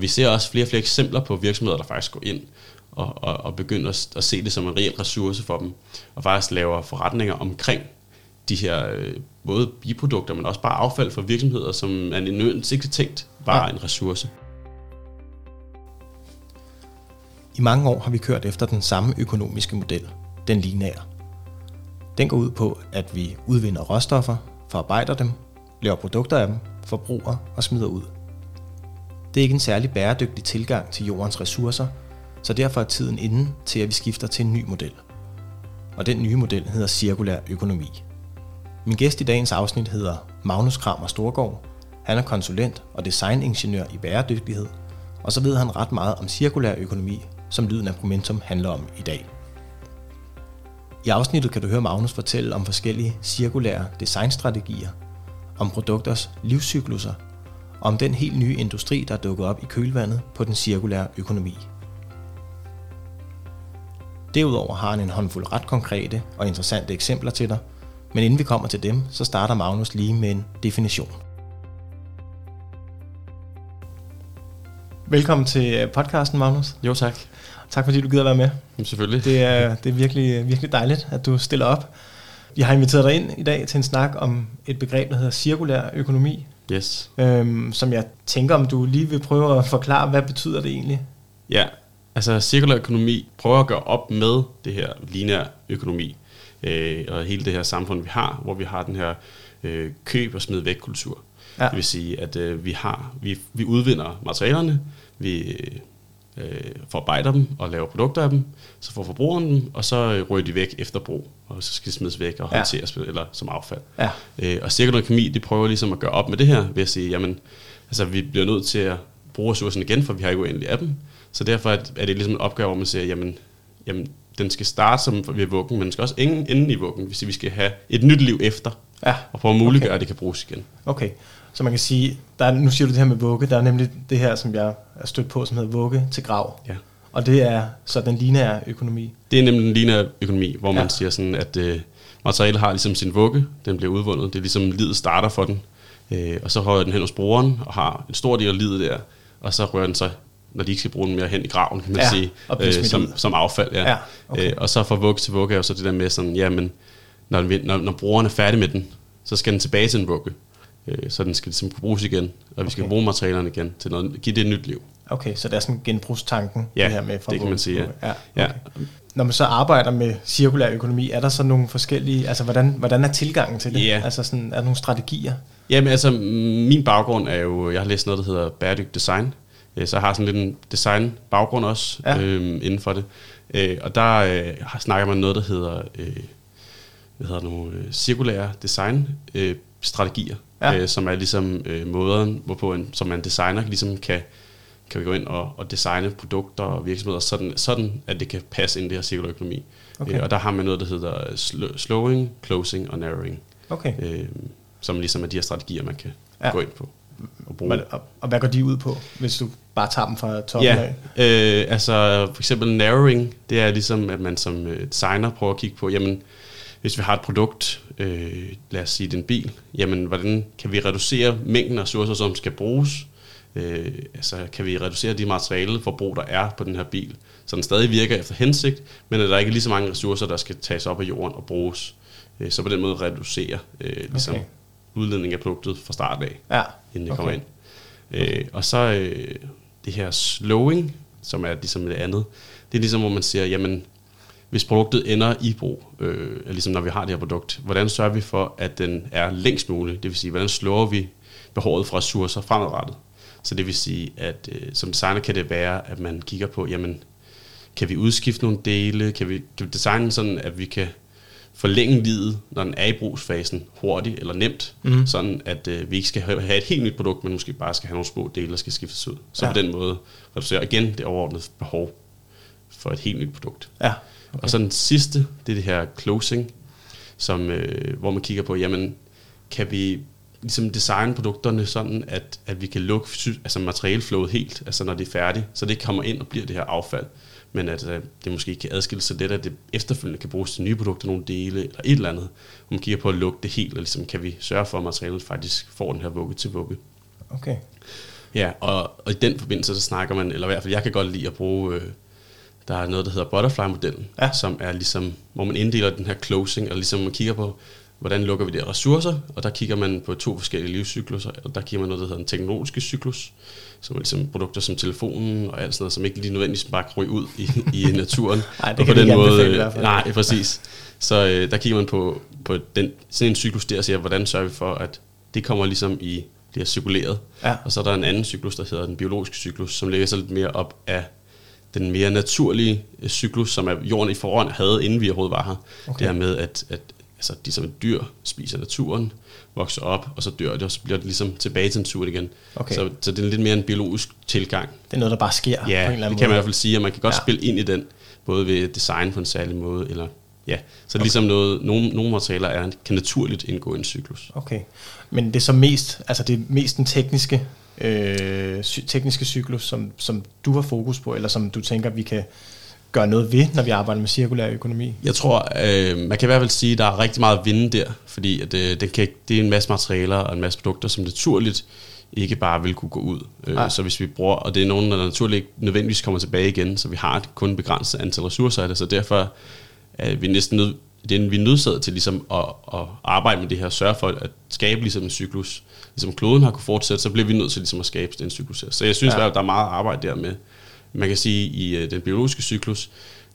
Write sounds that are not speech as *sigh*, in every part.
Vi ser også flere og flere eksempler på virksomheder, der faktisk går ind og, og, og begynder at, at se det som en reel ressource for dem, og faktisk laver forretninger omkring de her øh, både biprodukter, men også bare affald fra virksomheder, som er nødvendigvis ikke tænkt bare ja. en ressource. I mange år har vi kørt efter den samme økonomiske model, den lineære. Den går ud på, at vi udvinder råstoffer, forarbejder dem, laver produkter af dem, forbruger og smider ud. Det er ikke en særlig bæredygtig tilgang til jordens ressourcer, så derfor er tiden inde til, at vi skifter til en ny model. Og den nye model hedder cirkulær økonomi. Min gæst i dagens afsnit hedder Magnus Kramer Storgård. Han er konsulent og designingeniør i bæredygtighed, og så ved han ret meget om cirkulær økonomi, som lyden af Momentum handler om i dag. I afsnittet kan du høre Magnus fortælle om forskellige cirkulære designstrategier, om produkters livscykluser og om den helt nye industri, der er dukket op i kølvandet på den cirkulære økonomi. Derudover har han en håndfuld ret konkrete og interessante eksempler til dig, men inden vi kommer til dem, så starter Magnus lige med en definition. Velkommen til podcasten, Magnus. Jo, tak. Tak fordi du gider være med. Jamen, selvfølgelig. Det er, det er virkelig, virkelig dejligt, at du stiller op. Vi har inviteret dig ind i dag til en snak om et begreb, der hedder cirkulær økonomi. Yes. Øhm, som jeg tænker, om du lige vil prøve at forklare, hvad betyder det egentlig? Ja, altså cirkulær økonomi prøver at gøre op med det her lineær økonomi øh, og hele det her samfund, vi har, hvor vi har den her øh, køb og smid væk kultur. Ja. Det vil sige, at øh, vi har vi, vi udvinder materialerne, vi øh, forarbejder dem og laver produkter af dem, så får forbrugeren dem, og så øh, ryger de væk efter brug, og så skal de smides væk og håndteres ja. eller som affald. Ja. Øh, og cirkulær økonomi, det prøver ligesom at gøre op med det her, ved at sige, jamen, altså vi bliver nødt til at bruge ressourcerne igen, for vi har ikke uendeligt af dem. Så derfor er det ligesom en opgave, hvor man siger, jamen, jamen den skal starte som ved vuggen, men den skal også ende, ende i vuggen, hvis vi skal have et nyt liv efter, ja. og prøve at muliggøre, okay. at det kan bruges igen. Okay, så man kan sige, der er, nu siger du det her med vugge, der er nemlig det her, som jeg er stødt på, som hedder vugge til grav. Ja. Og det er så den lineære økonomi. Det er nemlig den lineære økonomi, hvor man ja. siger sådan, at øh, materialet har ligesom sin vugge, den bliver udvundet, det er ligesom livet starter for den, øh, og så holder den hen hos brugeren og har en stor del af livet der, og så rører den sig når de ikke skal bruge den mere hen i graven, kan man ja, sige, øh, som, som affald. Ja. Ja, okay. øh, og så fra vugge til vugge er jo så det der med sådan, jamen, når, når, når brugeren er færdig med den, så skal den tilbage til en vugge. Øh, så den skal ligesom kunne bruges igen, og vi okay. skal bruge materialerne igen til noget, give det et nyt liv. Okay, så det er sådan genbrugstanken, ja, det her med fra det kan man sige, ja. ja, okay. ja. Når man så arbejder med cirkulær økonomi, er der så nogle forskellige, altså hvordan, hvordan er tilgangen til det? Yeah. Altså sådan, er der nogle strategier? Jamen altså, min baggrund er jo, jeg har læst noget, der hedder bæredygtig design, Øh, så jeg har sådan lidt en design baggrund også ja. øh, inden for det. Øh, og der øh, snakker man noget, der hedder, øh, hvad hedder nu, øh, cirkulære design øh, strategier, ja. øh, som er ligesom øh, måden, hvorpå en, som man designer ligesom kan, kan vi gå ind og, og designe produkter og virksomheder, sådan, sådan at det kan passe ind i det her cirkulær økonomi. Okay. Øh, og der har man noget, der hedder sl- slowing, closing og narrowing, okay. øh, som ligesom er de her strategier, man kan ja. gå ind på og bruge. Og, og hvad går de ud på, hvis du bare tager dem fra toppen ja, af? Øh, altså for eksempel narrowing, det er ligesom, at man som øh, designer prøver at kigge på, jamen, hvis vi har et produkt, øh, lad os sige det er en bil, jamen hvordan kan vi reducere mængden af ressourcer, som skal bruges? Øh, altså kan vi reducere de materiale forbrug, der er på den her bil, så den stadig virker efter hensigt, men at der ikke er lige så mange ressourcer, der skal tages op af jorden og bruges. Øh, så på den måde reducere øh, ligesom, okay udledning af produktet fra start af, ja. inden det okay. kommer ind. Okay. Øh, og så øh, det her slowing, som er ligesom det andet, det er ligesom, hvor man siger, jamen, hvis produktet ender i brug, øh, ligesom når vi har det her produkt, hvordan sørger vi for, at den er længst muligt? Det vil sige, hvordan slår vi behovet for ressourcer fremadrettet? Så det vil sige, at øh, som designer kan det være, at man kigger på, jamen, kan vi udskifte nogle dele? Kan vi, kan vi designe sådan, at vi kan forlænge livet, når den er i brugsfasen, hurtigt eller nemt, mm. sådan at øh, vi ikke skal have et helt nyt produkt, men måske bare skal have nogle små dele, der skal skiftes ud. Så ja. på den måde reducerer igen det overordnede behov for et helt nyt produkt. Ja. Okay. Og så den sidste, det er det her closing, som, øh, hvor man kigger på, jamen, kan vi ligesom designe produkterne sådan, at, at vi kan lukke altså materialeflowet helt, altså når det er færdigt, så det kommer ind og bliver det her affald men at øh, det måske kan adskille sig lidt, at det efterfølgende kan bruges til nye produkter, nogle dele eller et eller andet. Hvor man kigger på at lukke det helt, og ligesom kan vi sørge for, at materialet faktisk får den her vugge til vugge. Okay. Ja, og, og i den forbindelse, så snakker man, eller i hvert fald jeg kan godt lide at bruge, øh, der er noget, der hedder butterfly-modellen, Ja. som er ligesom, hvor man inddeler den her closing, og ligesom man kigger på, hvordan lukker vi de her ressourcer, og der kigger man på to forskellige livscykluser, og der kigger man noget, der hedder en teknologisk cyklus, som er ligesom produkter som telefonen og alt sådan noget, som ikke lige nødvendigvis bare kan ryge ud i, i *laughs* naturen. Nej, det og kan på den måde, anbefale i hvert fald. Nej, præcis. Så øh, der kigger man på, på den, sådan en cyklus der, og siger, hvordan sørger vi for, at det kommer ligesom i, bliver cirkuleret. Ja. Og så er der en anden cyklus, der hedder den biologiske cyklus, som ligger sig lidt mere op af den mere naturlige øh, cyklus, som er jorden i forhånd havde, inden vi overhovedet var her. Okay. Det her med, at, at altså, de som et dyr spiser naturen, vokser op, og så dør det, og så bliver det ligesom tilbage til naturen igen. Okay. Så, så det er lidt mere en biologisk tilgang. Det er noget, der bare sker på en Ja, eller det anden kan man i måde. hvert fald sige, at man kan godt Ja. ja. spille ind i den, både ved design på en særlig måde, eller ja, så okay. ligesom noget, nogle, nogle materialer er, kan naturligt indgå i en cyklus. Okay. Men det er så mest, altså det er mest den tekniske, øh, tekniske cyklus, som, som du har fokus på, eller som du tænker, vi kan gøre noget ved, når vi arbejder med cirkulær økonomi? Jeg tror, øh, man kan i hvert fald sige, at der er rigtig meget at vinde der, fordi at, øh, den kan, det er en masse materialer og en masse produkter, som naturligt ikke bare vil kunne gå ud. Øh, så hvis vi bruger, og det er nogen, der naturligt ikke nødvendigvis kommer tilbage igen, så vi har et kun begrænset antal ressourcer af det, så derfor er vi næsten nød, det er, vi er nødsaget til ligesom at, at arbejde med det her, sørge for at skabe ligesom en cyklus. Ligesom kloden har kunne fortsætte, så bliver vi nødt til ligesom at skabe den cyklus her. Så jeg synes, Ja. at der er meget arbejde der med. Man kan sige, i øh, den biologiske cyklus,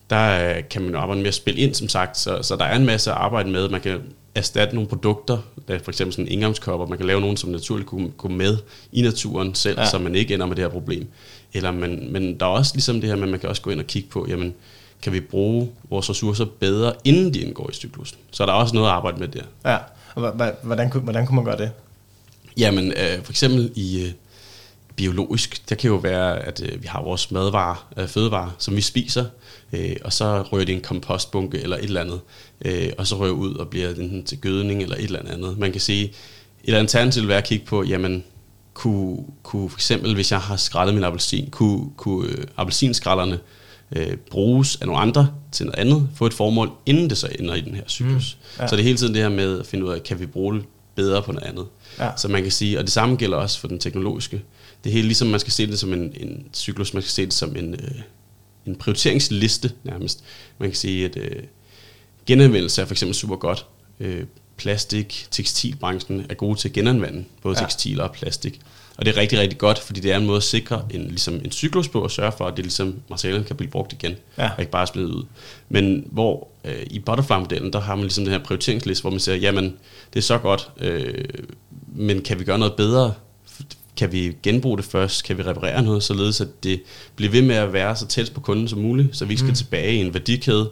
der øh, kan man jo arbejde med at spille ind, som sagt. Så, så der er en masse at arbejde med. Man kan erstatte nogle produkter, der er for eksempel sådan en indgangskopper. Man kan lave nogle, som naturligt kunne gå med i naturen selv, Ja. så man ikke ender med det her problem. Eller man, men der er også ligesom det her med, at man kan også gå ind og kigge på, jamen, kan vi bruge vores ressourcer bedre, inden de indgår i cyklusen? Så er der også noget at arbejde med der. Ja, og hvordan, hvordan kunne man gøre det? Jamen, øh, for eksempel i øh, biologisk, der kan jo være, at øh, vi har vores madvarer, øh, fødevarer, som vi spiser, øh, og så rører det i en kompostbunke eller et eller andet, øh, og så rører ud og bliver enten til gødning eller et eller andet. Man kan sige, et alternativ vil være at kigge på, jamen, kunne, kunne for eksempel, hvis jeg har skrællet min appelsin, kunne, kunne øh, appelsinskrællerne øh, bruges af nogle andre til noget andet, få et formål, inden det så ender i den her cyklus. Mm, Mm, ja. ja. Så det er hele tiden det her med at finde ud af, kan vi bruge det bedre på noget andet. Ja. Så man kan sige, og det samme gælder også for den teknologiske. Det helt ligesom, man skal se det som en, en cyklus, man skal se det som en, øh, en prioriteringsliste nærmest. Man kan sige, at øh, genanvendelse er for eksempel super godt. Øh, plastik, tekstilbranchen er gode til at genanvende, både Ja. tekstiler og plastik. Og det er rigtig, rigtig godt, fordi det er en måde at sikre en, ligesom en cyklus på at sørge for, at det ligesom materialerne kan blive brugt igen, Ja. og ikke bare smidt ud. Men hvor øh, i butterfly-modellen, der har man ligesom den her prioriteringsliste, hvor man siger, jamen, det er så godt, øh, men kan vi gøre noget bedre? Kan vi genbruge det først? Kan vi reparere noget, således at det bliver ved med at være så tæt på kunden som muligt, så vi ikke skal Mm. tilbage i en værdikæde,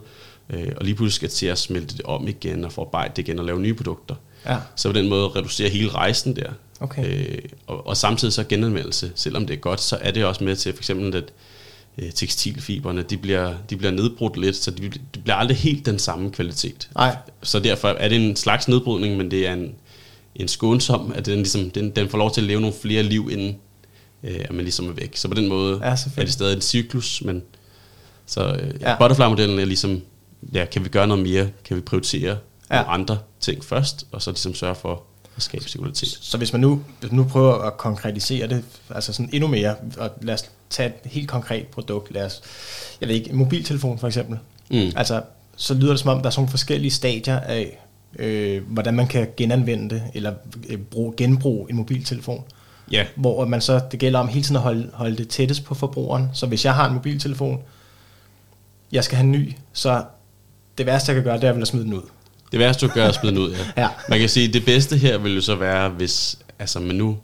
øh, og lige pludselig skal til at smelte det om igen, og forarbejde det igen og lave nye produkter. Ja, Så på den måde reducerer hele rejsen der. okay. Øh, og, og samtidig så genanvendelse, selvom det er godt, så er det også med til for eksempel, at øh, tekstilfiberne, de bliver, de bliver nedbrudt lidt, så de, de bliver aldrig helt den samme kvalitet. Nej, Så derfor er det en slags nedbrydning, men det er en, en skånsom, at den, ligesom, den, den får lov til at leve nogle flere liv, inden øh, at man ligesom er væk. Så på den måde Ja, er det stadig en cyklus, men så øh, Ja. butterfly-modellen er ligesom, ja, kan vi gøre noget mere? Kan vi prioritere Ja. ja. nogle andre ting først, og så ligesom sørge for at skabe cirkularitet? Så hvis man nu, hvis man nu prøver at konkretisere det, altså sådan endnu mere, og lad os tage et helt konkret produkt, lad os, jeg ved ikke, en mobiltelefon for eksempel. Mm. Altså, så lyder det som om, der er sådan nogle forskellige stadier af, øh, hvordan man kan genanvende det, eller øh, bruge, genbruge en mobiltelefon. Ja, Hvor man så, det gælder om hele tiden at holde, holde det tættest på forbrugeren. Så hvis jeg har en mobiltelefon, jeg skal have en ny, så det værste, jeg kan gøre, det er vel at smide den ud. det værste du gør er at smide den ud, ja. *laughs* Ja. Man kan sige, det bedste her vil jo så være, hvis altså, man nu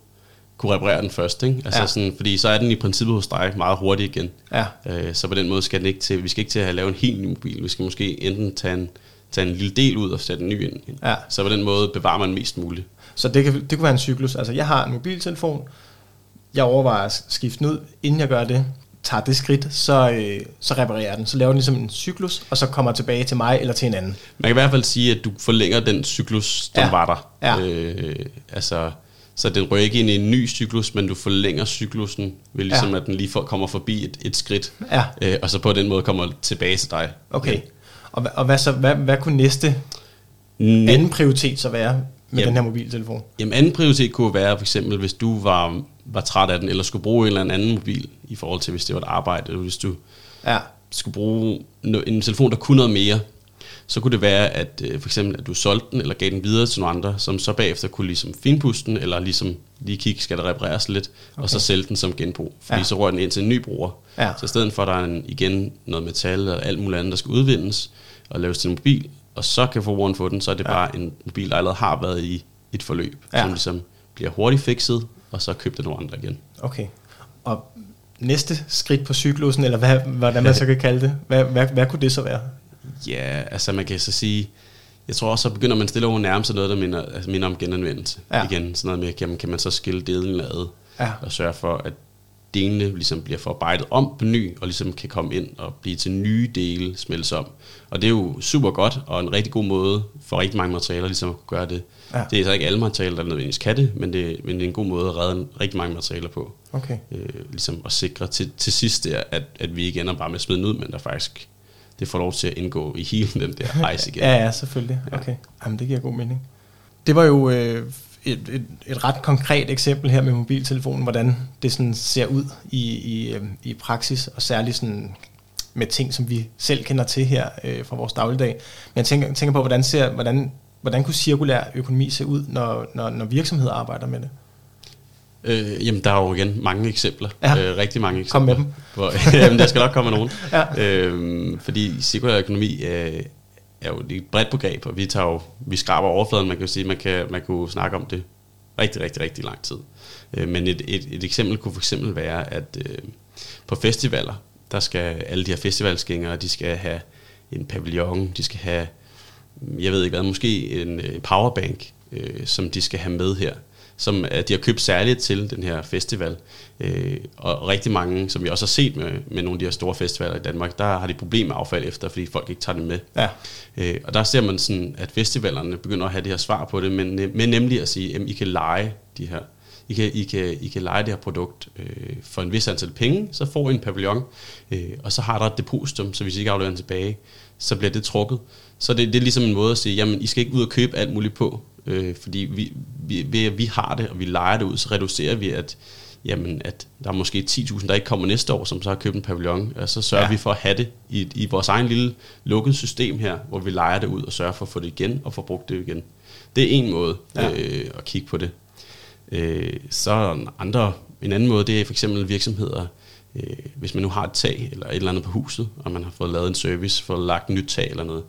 kunne reparere den først. Ikke? Altså, ja. sådan, fordi så er den i princippet hos dig meget hurtigt igen. Ja, Øh, så på den måde skal den ikke til, vi skal ikke til at lave en helt ny mobil. Vi skal måske enten tage en, tage en lille del ud og sætte en ny ind. Ja. Så på den måde bevarer man mest muligt. så det, kan, det kunne være en cyklus. Altså, jeg har en mobiltelefon, jeg overvejer at skifte den ud, inden jeg gør det, tager det skridt, så, øh, så reparerer jeg den. Så laver den ligesom en cyklus, og så kommer tilbage til mig eller til en anden. Man kan i hvert fald sige, at du forlænger den cyklus, der Ja. var der. Ja. Øh, altså, så den rører ikke ind i en ny cyklus, men du forlænger cyklusen ved ligesom, Ja. at den lige for, kommer forbi et, et skridt. Ja, Øh, og så på den måde kommer tilbage til dig. okay. Og, og hvad, så, hvad, hvad kunne næste Mm. anden prioritet så være? med Jamen. den her mobiltelefon? Jamen anden prioritet kunne være for eksempel, hvis du var, var træt af den, eller skulle bruge en eller anden mobil, i forhold til hvis det var et arbejde, eller hvis du Ja, skulle bruge en telefon, der kunne noget mere, så kunne det være, at øh, for eksempel, at du solgte den, eller gav den videre til nogle andre, som så bagefter kunne ligesom finpuste den, eller ligesom lige kigge, skal der repareres lidt, okay. og så sælge den som genbrug. Fordi ja. så rører den ind til en ny bruger. Ja. Så i stedet for, at der er en, igen noget metal og alt muligt andet, der skal udvindes og laves til en mobil, og så kan forbrugeren få den, så er det Ja. bare en mobil, der allerede har været i et forløb, Ja. som ligesom bliver hurtigt fikset, og så købt af nogle andre igen. okay. Og næste skridt på cyklusen, eller hvad, hvordan man så kan kalde det, hvad, hvad, hvad kunne det så være? Ja, altså man kan så sige, jeg tror også, så begynder man stille over nærme sig noget, der minder, altså minder om genanvendelse. Ja. Igen, sådan noget med, kan man, kan man så skille delene ad, Ja. og sørge for, at delene ligesom bliver forarbejdet om på ny, og ligesom kan komme ind og blive til nye dele, smeltes om. Og det er jo super godt, og en rigtig god måde for rigtig mange materialer ligesom at kunne gøre det. Ja. Det er så ikke alle materialer, der nødvendigvis kan det, men det, men det er en god måde at redde en- rigtig mange materialer på. Okay. Øh, ligesom at sikre til, til sidst der, at, at vi ikke ender bare med at smide ud, men der faktisk det får lov til at indgå i hele den der *laughs* rejse igen. Ja, ja, selvfølgelig. Okay. Jamen, det giver god mening. Det var jo øh, et, et, et ret konkret eksempel her med mobiltelefonen, hvordan det sådan ser ud i, i, øh, i praksis, og særligt sådan med ting, som vi selv kender til her øh, fra vores dagligdag. Men jeg tænker, tænker på, hvordan, ser, hvordan, hvordan kunne cirkulær økonomi se ud, når, når, når virksomheder arbejder med det? Øh, jamen, der er jo igen mange eksempler. Ja. Øh, rigtig mange eksempler. Kom med dem. Hvor, *laughs* jamen, der skal nok komme nogen. Ja. øh, fordi cirkulær økonomi øh, er jo et bredt begreb, og vi, tager jo, vi skraber overfladen. Man kan jo sige, man kan, man kunne snakke om det rigtig, rigtig, rigtig lang tid. Øh, men et, et, et eksempel kunne for eksempel være, at øh, på festivaler, der skal alle de her festivalsgængere, de skal have en pavillon, de skal have, jeg ved ikke hvad, måske en øh, powerbank, øh, som de skal have med her, som at de har købt særligt til den her festival. Øh, og rigtig mange, som vi også har set med, med nogle af de her store festivaler i Danmark, der har de problemer med affald efter, fordi folk ikke tager det med. Ja. Øh, og der ser man sådan, at festivalerne begynder at have det her svar på det, men, men nemlig at sige, at I kan lege de her I kan, I, kan, I kan lege det her produkt øh, for en vis antal penge, så får I en pavillon, øh, og så har der et depositum, så hvis I ikke afleverer den tilbage, så bliver det trukket. Så det, det er ligesom en måde at sige, jamen I skal ikke ud og købe alt muligt på, øh, fordi vi, vi, ved at vi har det, og vi leger det ud, så reducerer vi, at, jamen, at der er måske 10.000, der ikke kommer næste år, som så har købt en pavillon, og så sørger Ja. vi for at have det i, i vores egen lille lukket system her, hvor vi leger det ud og sørger for at få det igen og få brugt det igen. Det er en måde Ja. øh, at kigge på det. Øh, så er der en, andre, en anden måde, det er for eksempel virksomheder, øh, hvis man nu har et tag eller et eller andet på huset, og man har fået lavet en service, fået lagt nyt tag eller noget,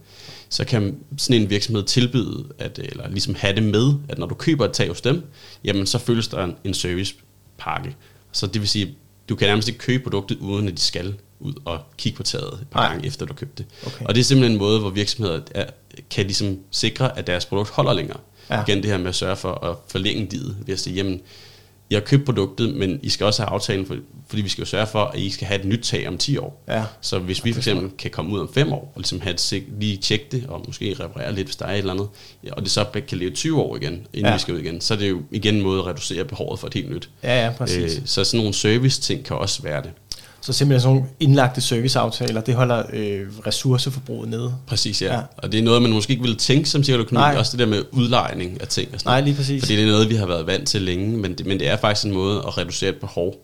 så kan sådan en virksomhed tilbyde, at, eller ligesom have det med, at når du køber et tag hos dem, jamen så følges der en, en servicepakke. Så det vil sige, du kan nærmest ikke købe produktet, uden at de skal ud og kigge på taget et par Nej. gange efter du har købt det. Okay. Og det er simpelthen en måde, hvor virksomheder er, kan ligesom sikre, at deres produkt holder længere. Ja. Igen det her med at sørge for at forlænge diget ved at sige, jamen, jeg har købt produktet, men I skal også have aftalen, for, fordi vi skal jo sørge for, at I skal have et nyt tag om 10 år. Ja. Så hvis vi for eksempel kan komme ud om 5 år, og ligesom have et, lige tjekke det, og måske reparere lidt, hvis der er et eller andet, ja, og det så kan leve 20 år igen, inden ja. vi skal ud igen, så er det jo igen en måde at reducere behovet for et helt nyt. Ja, ja, præcis. Øh, så sådan nogle service-ting kan også være det. Så simpelthen sådan nogle indlagte serviceaftaler, det holder øh, ressourceforbruget nede. Præcis, ja. Ja. Og det er noget, man måske ikke ville tænke som cirkulær økonomi, Nej. også det der med udlejning af ting og sådan Nej, lige præcis. Fordi det er noget, vi har været vant til længe, men det, men det er faktisk en måde at reducere et behov.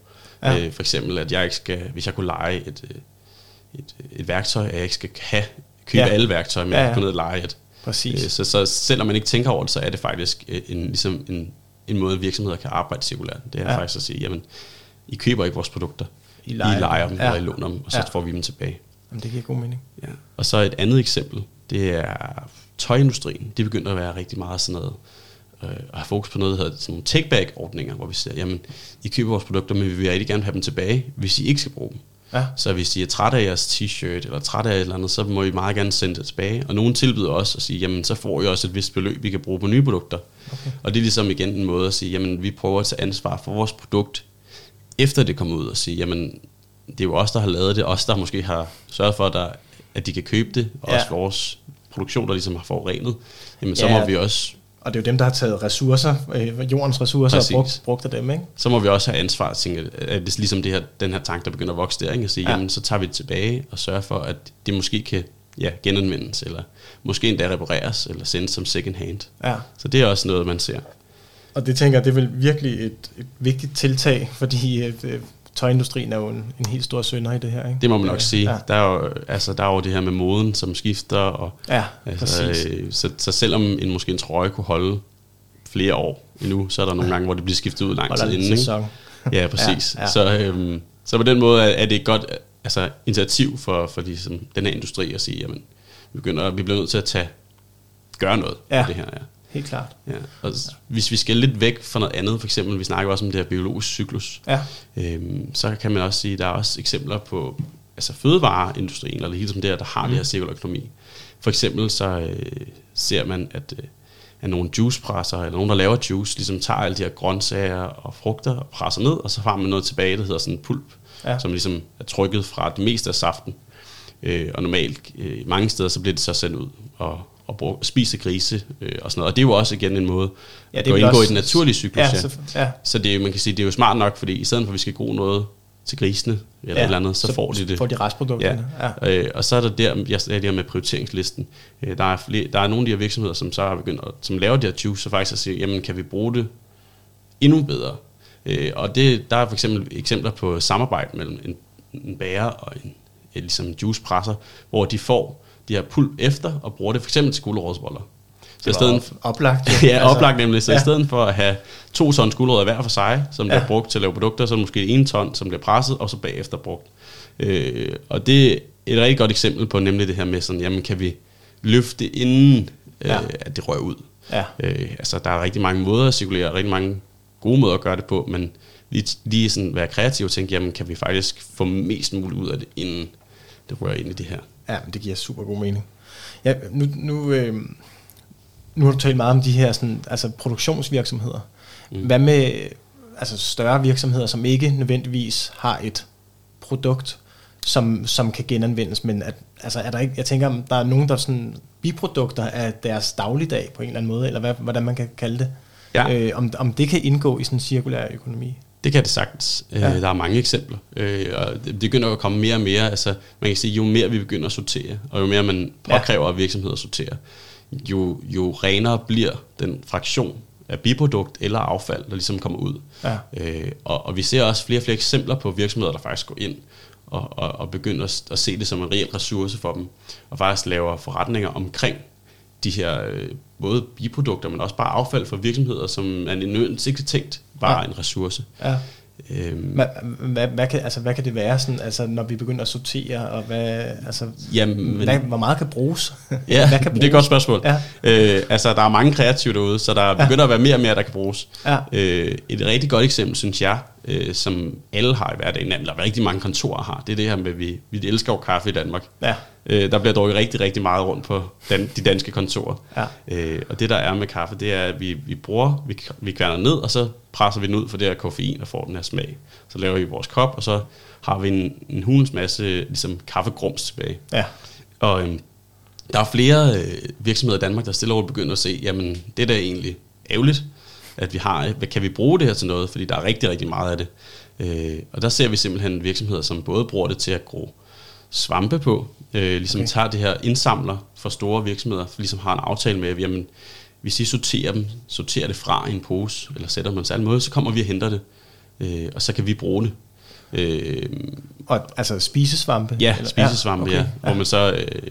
Ja. Øh, for eksempel, at jeg ikke skal, hvis jeg kunne lege et, øh, et, et værktøj, at jeg ikke skal have, købe Ja. alle værktøjer, men Ja, ja, ja. gå ned og lege et. Præcis. Øh, så, så selvom man ikke tænker over det, så er det faktisk øh, en, ligesom en, en måde, virksomheder kan arbejde cirkulært. Det er ja. faktisk at sige, jamen, I køber ikke vores produkter. I I lejer lejer, dem. Ja. eller I låner dem, og så Ja. får vi dem tilbage. Jamen, det giver god mening. Ja. Og så et andet eksempel, det er tøjindustrien. Det begynder at være rigtig meget sådan noget, øh, at have fokus på noget, der hedder sådan nogle take-back-ordninger, hvor vi siger, jamen, I køber vores produkter, men vi vil rigtig gerne have dem tilbage, hvis I ikke skal bruge dem. Ja. Så hvis I er trætte af jeres t-shirt, eller trætte af et eller andet, så må I meget gerne sende det tilbage. Og nogen tilbyder også at sige, jamen så får I også et vist beløb, vi kan bruge på nye produkter. Okay. Og det er ligesom igen en måde at sige, jamen vi prøver at tage ansvar for vores produkt, efter det kommer ud, og sige, jamen det er jo os, der har lavet det, os, der måske har sørget for, at, der, at de kan købe det, og Ja. også vores produktion, der ligesom har forurenet, jamen så Ja. må vi også Og det er jo dem, der har taget ressourcer, øh, jordens ressourcer, Præcis. og brugt, brugt af dem, ikke? så må vi også have ansvar tænke, at det er ligesom det her, den her tanke, der begynder at vokse der, ikke? at sige, ja. jamen, så tager vi det tilbage og sørger for, at det måske kan ja, genanvendes, eller måske endda repareres, eller sendes som second hand. Ja. Så det er også noget, man ser. Og det tænker jeg, det er vel virkelig et, et vigtigt tiltag, fordi øh, øh, tøjindustrien er jo en, en helt stor sønder i det her. Ikke? Det må man nok Øh, sige. Ja, Der, er jo, altså, der er jo det her med moden, som skifter, og ja altså, præcis. øh, så, så selvom en, måske en trøje kunne holde flere år endnu, så er der nogle gange, hvor det bliver skiftet ud lang tid en inden. Ikke? Ja, præcis. Ja, ja. Så, øhm, så på den måde er, er det et godt altså, initiativ for, for ligesom, den her industri at sige, jamen, vi, begynder, vi bliver nødt til at tage, gøre noget ja. det her. Ja. Helt klart. Ja. Og hvis vi skal lidt væk fra noget andet, for eksempel, vi snakker også om det her biologisk cyklus, Ja, øhm, så kan man også sige, at der er også eksempler på altså fødevareindustrien, eller hele som der, der har mm. det her cirkulær økonomi. For eksempel så øh, ser man, at, øh, at nogle juicepresser, eller nogen, der laver juice, ligesom tager alle de her grøntsager og frugter og presser ned, og så har man noget tilbage, der hedder sådan en pulp, ja. som ligesom er trykket fra det meste af saften. Øh, og normalt, øh, mange steder, så bliver det så sendt ud og, og brug, spise grise øh, og sådan noget. Og det er jo også igen en måde Ja, det at gå indgå også- i den naturlige cyklus. ja, så, ja. så det er, jo- man kan sige, det er jo smart nok, fordi i stedet for, at vi skal gro noget til grisene, eller ja, et eller andet, så, så får de det. Får de restprodukterne. Ja. ja. Øh, og så er der der, jeg sagde det her med prioriteringslisten. Øh, der, er flere, der er nogle af de her virksomheder, som så er begyndt at, som laver de her juice, så faktisk at sige, jamen kan vi bruge det endnu bedre? Øh, og det, der er for eksempel eksempler på samarbejde mellem en, en bager og en, en, ligesom juicepresser, hvor de får de her pulp efter og bruger det for eksempel til gulerodsboller. Så i Det stedet for, oplagt. jo. *laughs* ja, oplagt nemlig. Så ja. i stedet for at have to ton gulerødder hver for sig, som Ja. bliver brugt til at lave produkter, så er måske en ton, som bliver presset, og så bagefter brugt. Øh, og det er et rigtig godt eksempel på nemlig det her med sådan, jamen kan vi løfte inden, øh, Ja. at det rører ud. Ja. Øh, altså der er rigtig mange måder at cirkulere, rigtig mange gode måder at gøre det på, men lige, lige sådan være kreativ og tænke, jamen kan vi faktisk få mest muligt ud af det, inden det rører ind i det her. Ja, men det giver super god mening. Ja, nu, nu, øh, nu har du talt meget om de her sådan, altså produktionsvirksomheder. Mm. Hvad med altså større virksomheder, som ikke nødvendigvis har et produkt, som, som kan genanvendes, men at, altså er der ikke, jeg tænker, om der er nogen, der er sådan biprodukter af deres dagligdag på en eller anden måde, eller hvad, hvordan man kan kalde det. Ja. Øh, om, om det kan indgå i sådan en cirkulær økonomi. Det kan det sagtens. Ja. Ja. Der er mange eksempler. Øh, og det begynder at komme mere og mere. Altså, man kan sige, jo mere vi begynder at sortere, og jo mere man Ja. påkræver at virksomheder sorterer, jo, jo renere bliver den fraktion af biprodukt eller affald, der ligesom kommer ud. Ja. Øh, og, og vi ser også flere og flere eksempler på virksomheder, der faktisk går ind og, og, og begynder at, at se det som en reel ressource for dem, og faktisk laver forretninger omkring de her øh, både biprodukter, men også bare affald fra virksomheder, som er en nødvendigt ikke tænkt bare Ja. en ressource. Ja. Øhm, Hvad, hvad, hvad, kan, altså, hvad kan det være, sådan, altså, når vi begynder at sortere, og hvad, altså, jamen, hvad, hvor meget kan bruges? *laughs* ja, hvad kan det er et godt spørgsmål. Ja. Øh, altså, der er mange kreative derude, så der begynder at være mere og mere, der kan bruges. Ja. Øh, et rigtig godt eksempel, synes jeg, øh, som alle har i hverdagen, eller rigtig mange kontorer har, det er det her med, at vi, vi elsker jo kaffe i Danmark. Ja. Øh, der bliver drukket rigtig, rigtig meget rundt på dan, de danske kontorer. Ja. Øh, og det der er med kaffe, det er, at vi, vi bruger, vi, vi kværner ned, og så presser vi den ud for det her koffein og får den her smag. Så laver vi vores kop, og så har vi en, en hulens masse ligesom, kaffegrums tilbage. Ja. Og øhm, der er flere øh, virksomheder i Danmark, der stille og begynder at se, jamen det er da egentlig ærgerligt, at vi har, hvad kan vi bruge det her til noget, fordi der er rigtig, rigtig meget af det. Øh, og der ser vi simpelthen virksomheder, som både bruger det til at gro svampe på, øh, ligesom Okay. tager det her indsamler for store virksomheder, ligesom har en aftale med, at jamen, hvis I sorterer dem, sorterer det fra i en pose, eller sætter dem på en særlig måde, så kommer vi og henter det, øh, og så kan vi bruge det. Øh, Og altså spisesvampe? Ja, eller? spisesvampe, okay. ja. Hvor, man så, øh,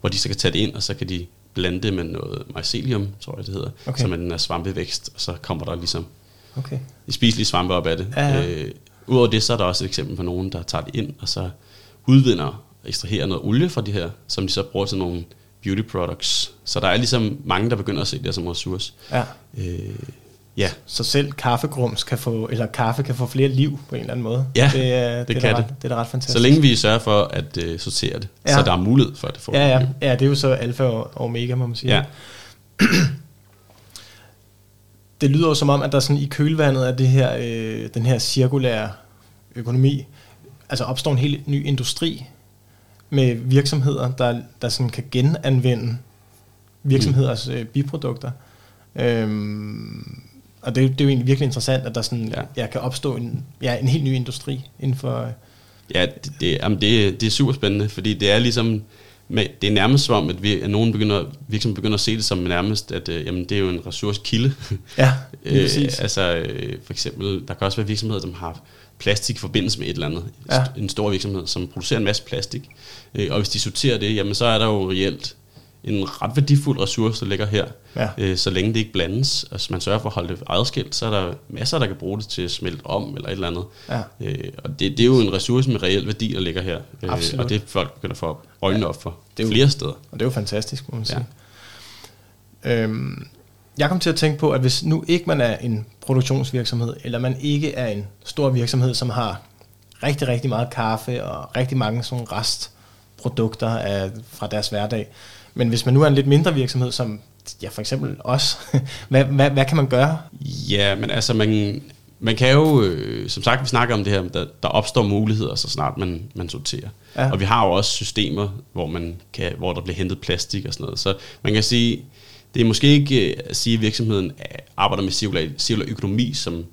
hvor de så kan tage det ind, og så kan de blande det med noget mycelium, tror jeg det hedder, Okay. okay. som er den her svampevækst, og så kommer der ligesom okay. de spiselige svampe op af det. Ja, ja. Øh, Udover det, så er der også et eksempel på nogen, der tager det ind, og så udvinder og ekstraherer noget olie fra de her, som de så bruger til nogle beauty products. Så der er ligesom mange, der begynder at se det som ressource. Ja. Øh, ja, Så selv kaffegrums kan få, eller kaffe kan få flere liv på en eller anden måde. Ja, det, er, det, det er kan da ret, det. det er da ret fantastisk. så længe vi sørger for at øh, sortere det, ja. så der er mulighed for, at det får Ja, ja. liv. ja, det er jo så alfa og omega, må man sige. Ja. Det lyder jo som om, at der sådan i kølvandet af det her, øh, den her cirkulære økonomi, altså opstår en helt ny industri med virksomheder, der, der sådan kan genanvende virksomheders øh, biprodukter. Øhm, og det, er det er jo egentlig virkelig interessant, at der sådan, ja. Ja. Kan opstå en, ja, en helt ny industri inden for... Ja, det, det, jamen det, det er super spændende, fordi det er ligesom, men det er nærmest som om, at, vi, at nogen begynder, virksomheden begynder at se det som nærmest, at øh, jamen, det er jo en ressourcekilde. Ja, *laughs* øh, præcis. altså øh, for eksempel, der kan også være virksomheder, som har plastik i forbindelse med et eller andet. Ja. En stor virksomhed, som producerer en masse plastik. Øh, og hvis de sorterer det, jamen så er der jo reelt en ret værdifuld ressource, der ligger her. Ja. Øh, så længe det ikke blandes, og man sørger for at holde det adskilt, så er der masser, der kan bruge det til at smelte om, eller et eller andet. Ja. Øh, og det, det er jo en ressource med reel værdi, der ligger her. Øh, Absolut. og det er folk begynder at få øjnene op for Det er jo- flere steder. Og det er jo fantastisk, må man sige. Ja. Øhm, jeg kom til at tænke på, at hvis nu ikke man er en produktionsvirksomhed, eller man ikke er en stor virksomhed, som har rigtig, rigtig meget kaffe og rigtig mange sådan restprodukter af, fra deres hverdag, men hvis man nu er en lidt mindre virksomhed, som ja, for eksempel os, *laughs* hvad, hvad, hvad kan man gøre? Ja, men altså man, man kan jo, øh, som sagt, vi snakker om det her, der, der opstår muligheder, så snart man, man sorterer. Ja. Og vi har jo også systemer, hvor, man kan, hvor der bliver hentet plastik og sådan noget. Så man kan sige, det er måske ikke øh, at sige, at virksomheden øh, arbejder med cirkulær, cirkulær økonomi som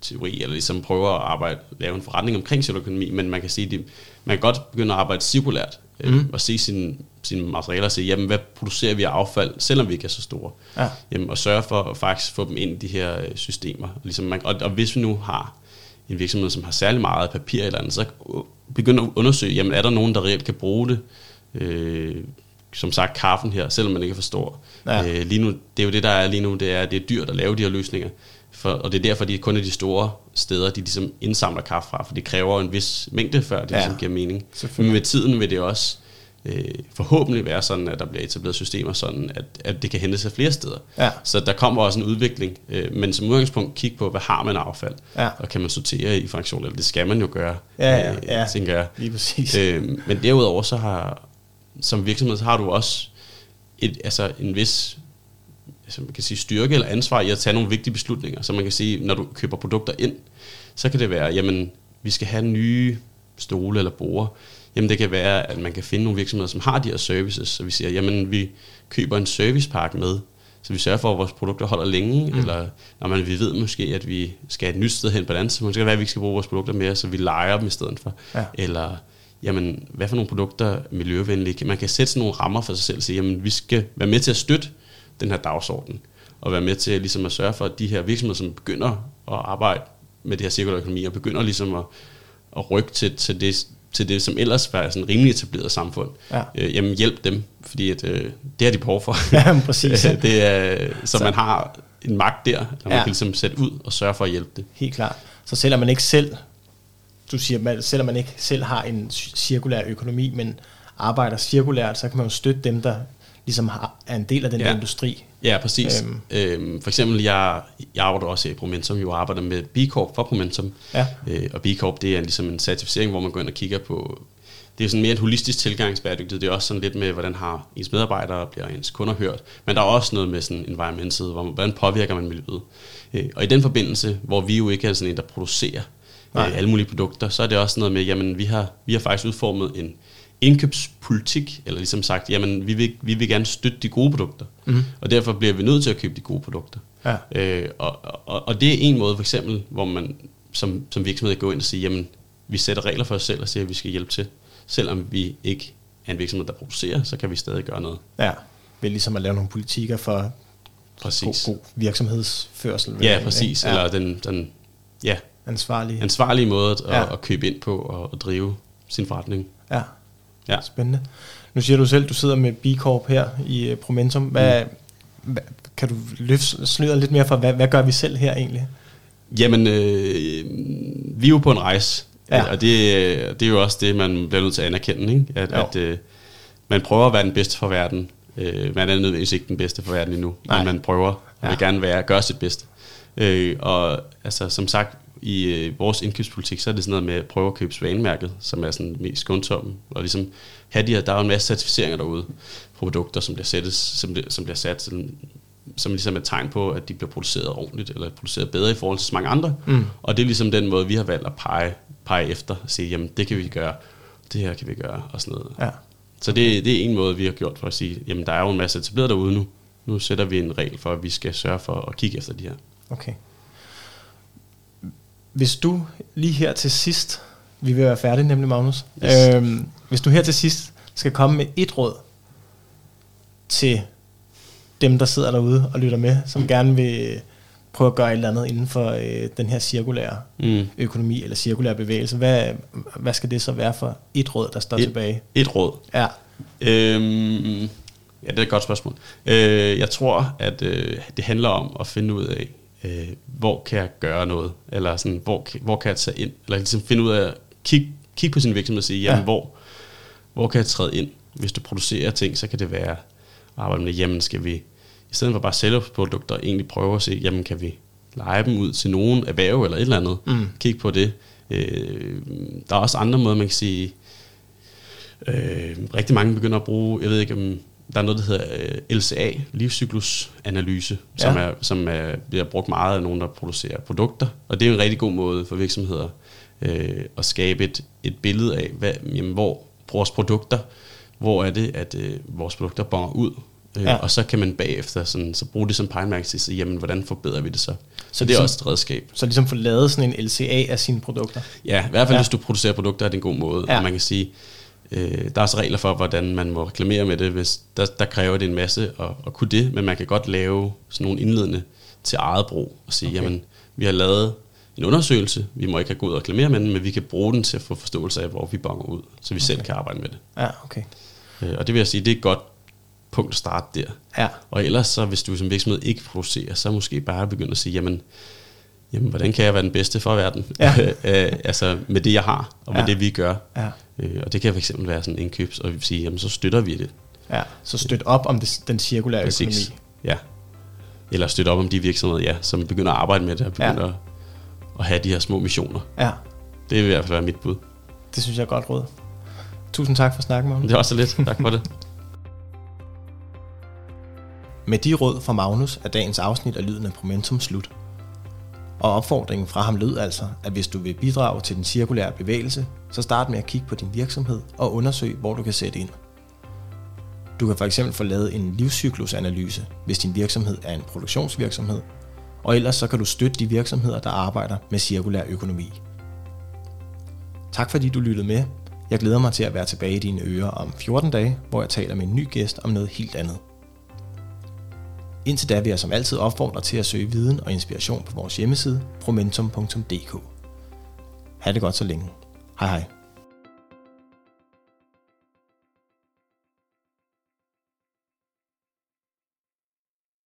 teori, eller ligesom prøver at arbejde, lave en forretning omkring cirkulær økonomi, men man kan sige, at man kan godt begynde at arbejde cirkulært, øh, Mhm. og se sine, sine materialer og sige, jamen hvad producerer vi af affald, selvom vi ikke er så store? Ja. Jamen, og sørge for at faktisk få dem ind i de her øh, systemer. Ligesom man, og, og hvis vi nu har en virksomhed, som har særlig meget papir eller andet, så begynder at undersøge, jamen er der nogen, der reelt kan bruge det? Øh, som sagt, kaffen her, selvom man ikke forstår. Ja. Øh, lige nu, det er jo det, der er lige nu, det er, det er dyrt at lave de her løsninger. For, og det er derfor, de kun er de store steder, de ligesom indsamler kaffe fra, for det kræver en vis mængde, før det Ja. ligesom giver mening. Men med tiden vil det også øh, forhåbentlig være sådan, at der bliver etableret systemer sådan, at, at det kan hentes af flere steder. Ja. Så der kommer også en udvikling, øh, men som udgangspunkt kig på, hvad har man af affald, Ja. og kan man sortere i fraktioner, eller det skal man jo gøre, Ja, ja, ja. tænker jeg. Lige præcis. Øh, men derudover så har, som virksomhed, så har du også et, altså en vis altså man kan sige, styrke eller ansvar i at tage nogle vigtige beslutninger. Så man kan sige, når du køber produkter ind, så kan det være, jamen, vi skal have nye stole eller borer. Jamen det kan være, at man kan finde nogle virksomheder, som har de her services, så vi siger, jamen vi køber en servicepakke med, så vi sørger for, at vores produkter holder længe, mm. eller når man, vi ved måske, at vi skal et nyt sted hen på andet, så måske kan det være, at vi ikke skal bruge vores produkter mere, så vi leger dem i stedet for. Ja. Eller, jamen, hvad for nogle produkter er miljøvenlige? Man kan sætte sådan nogle rammer for sig selv og sige, jamen, vi skal være med til at støtte den her dagsorden, og være med til ligesom at sørge for, at de her virksomheder, som begynder at arbejde med det her cirkulær økonomi, og begynder ligesom at, at rykke til, til, det, til det, som ellers var sådan rimelig etableret samfund, Ja. øh, jamen hjælp dem, fordi at, øh, det har de behov for. Ja, præcis. *laughs* det er, så, Så- man har en magt der, man Ja. kan ligesom sætte ud og sørge for at hjælpe det. Helt klart. Så selvom man ikke selv, du siger, man, selvom man ikke selv har en ci- cirkulær økonomi, men arbejder cirkulært, så kan man jo støtte dem, der ligesom har, er en del af den ja. Industri. Ja, præcis. Øhm. Øhm. For eksempel, jeg, jeg arbejder også i Promentum, jo arbejder med B Corp for Promentum. Ja. Øh, og B Corp, det er ligesom en certificering, hvor man går ind og kigger på, det er sådan mere en holistisk tilgang til bæredygtighed. Det er også sådan lidt med, hvordan har ens medarbejdere, bliver ens kunder hørt. Men der er også noget med sådan environmentet, hvor, hvordan påvirker man miljøet. Øh, og i den forbindelse, hvor vi jo ikke er sådan en, der producerer Nej. øh, alle mulige produkter, så er det også noget med, jamen vi har, vi har faktisk udformet en indkøbspolitik, eller ligesom sagt, jamen vi vil, vi vil gerne støtte de gode produkter. Mhm. Og derfor bliver vi nødt til at købe de gode produkter. Ja. Øh, og, og, og det er en måde for eksempel, hvor man som, som virksomhed går ind og siger, jamen vi sætter regler for os selv og siger, at vi skal hjælpe til. Selvom vi ikke er en virksomhed, der producerer, så kan vi stadig gøre noget. Ja, ved ligesom at lave nogle politikker for Præcis. god, god virksomhedsførsel. Ja, ikke? præcis. Ja, Eller den, den ja, ansvarlig. ansvarlige måde at, Ja. at købe ind på og, og drive sin forretning. Ja, Ja. spændende. Nu siger du selv, du sidder med B Corp her i øh, Promentum. Hvad, Mm. hvad, kan du løfte sløret lidt mere for, hvad, hvad gør vi selv her egentlig? Jamen, øh, vi er jo på en rejse, Ja. og det, øh, det er jo også det, man bliver nødt til at anerkende, ikke? At, Jo. at øh, man prøver at være den bedste for verden. Øh, man er nødvendigvis ikke den bedste for verden endnu, Nej. men man prøver og Ja. vil gerne være, gøre sit bedste. Øh, og altså, som sagt, i øh, vores indkøbspolitik, så er det sådan noget med at prøve at købe svanemærket, som er sådan mest skånsomme, og ligesom have de her, der er jo en masse certificeringer derude produkter, som bliver, sættes, som bliver, som bliver sat, som, som ligesom er et tegn på, at de bliver produceret ordentligt, eller produceret bedre i forhold til så mange andre. Mm. Og det er ligesom den måde, vi har valgt at pege, pege efter, og sige, jamen det kan vi gøre, det her kan vi gøre, og sådan noget. Ja. Så det, det er en måde, vi har gjort for at sige, jamen der er jo en masse etableret derude nu. Nu sætter vi en regel for, at vi skal sørge for at kigge efter de her. Okay. Hvis du lige her til sidst, vi vil være færdige nemlig, Magnus. Yes. Øhm, hvis du her til sidst skal komme med et råd til dem, der sidder derude og lytter med, som gerne vil prøve at gøre et eller andet inden for øh, den her cirkulære Mm. økonomi eller cirkulære bevægelse, hvad, hvad skal det så være for et råd, der står Et- tilbage? Et råd. Ja, Øhm, ja, det er et godt spørgsmål. Øh, jeg tror, at øh, det handler om at finde ud af, øh, hvor kan jeg gøre noget, eller sådan, hvor, hvor kan jeg tage ind, eller ligesom finde ud af, kig, kig på sin virksomhed og sige, jamen, Ja. hvor, hvor kan jeg træde ind? Hvis du producerer ting, så kan det være at arbejde med, jamen skal vi, i stedet for bare at sælge produkter, egentlig prøve at se, jamen kan vi lege dem ud til nogen erhverv eller et eller andet, Mm. kig på det. Øh, der er også andre måder, man kan sige, Øh, rigtig mange begynder at bruge, jeg ved ikke om, der er noget, der hedder øh, LCA, livscyklusanalyse, som, Ja. er, som er, bliver brugt meget af nogen, der producerer produkter. Og det er en rigtig god måde for virksomheder øh, at skabe et, et billede af, hvad, jamen, hvor vores produkter, hvor er det, at øh, vores produkter bonger ud. Øh, Ja. Og så kan man bagefter sådan, så bruge det som pejlemærke til at sige, jamen, hvordan forbedrer vi det så? Så det er ligesom- også et redskab. så ligesom få lavet sådan en LCA af sine produkter. Ja, i hvert fald Ja. hvis du producerer produkter, er det en god måde. Ja. Og man kan sige, øh, der er også regler for, hvordan man må reklamere med det. Hvis der, der kræver det en masse at, at kunne det, men man kan godt lave sådan nogle indledende til eget brug og sige, Okay. jamen, vi har lavet en undersøgelse, vi må ikke have gået ud og reklamere med den, men vi kan bruge den til at få forståelse af, hvor vi bonger ud, så vi okay. selv kan arbejde med det. Ja, okay. Øh, og det vil jeg sige, det er et godt punkt at starte der. Ja, Og ellers så, hvis du som virksomhed ikke producerer, så måske bare begynde at sige, jamen, jamen hvordan kan jeg være den bedste for verden? Ja. *laughs* øh, altså med det, jeg har, og med Ja. det, vi gør. ja, Øh, og det kan fx være sådan en indkøbs, og vi vil sige, jamen så støtter vi det. ja. Så støt op om det, den cirkulære økonomi. Ja. Eller støtte op om de virksomheder, ja, som begynder at arbejde med det, og begynder ja. at have de her små missioner. Ja, Det vil i hvert fald være mit bud. det synes jeg er godt råd. Tusind tak for snakken, Magnus. Det er også så lidt. Tak for det. *laughs* Med de råd fra Magnus er dagens afsnit af Lyden af Momentum slut. Og opfordringen fra ham lød altså, at hvis du vil bidrage til den cirkulære bevægelse, så start med at kigge på din virksomhed og undersøg, hvor du kan sætte ind. Du kan for eksempel få lavet en livscyklusanalyse, hvis din virksomhed er en produktionsvirksomhed, og ellers så kan du støtte de virksomheder, der arbejder med cirkulær økonomi. Tak fordi du lyttede med. Jeg glæder mig til at være tilbage i dine ører om 14 dage, hvor jeg taler med en ny gæst om noget helt andet. Indtil da vil jeg som altid opfordre til at søge viden og inspiration på vores hjemmeside promentum.dk. Ha' det godt så længe. Hej hej.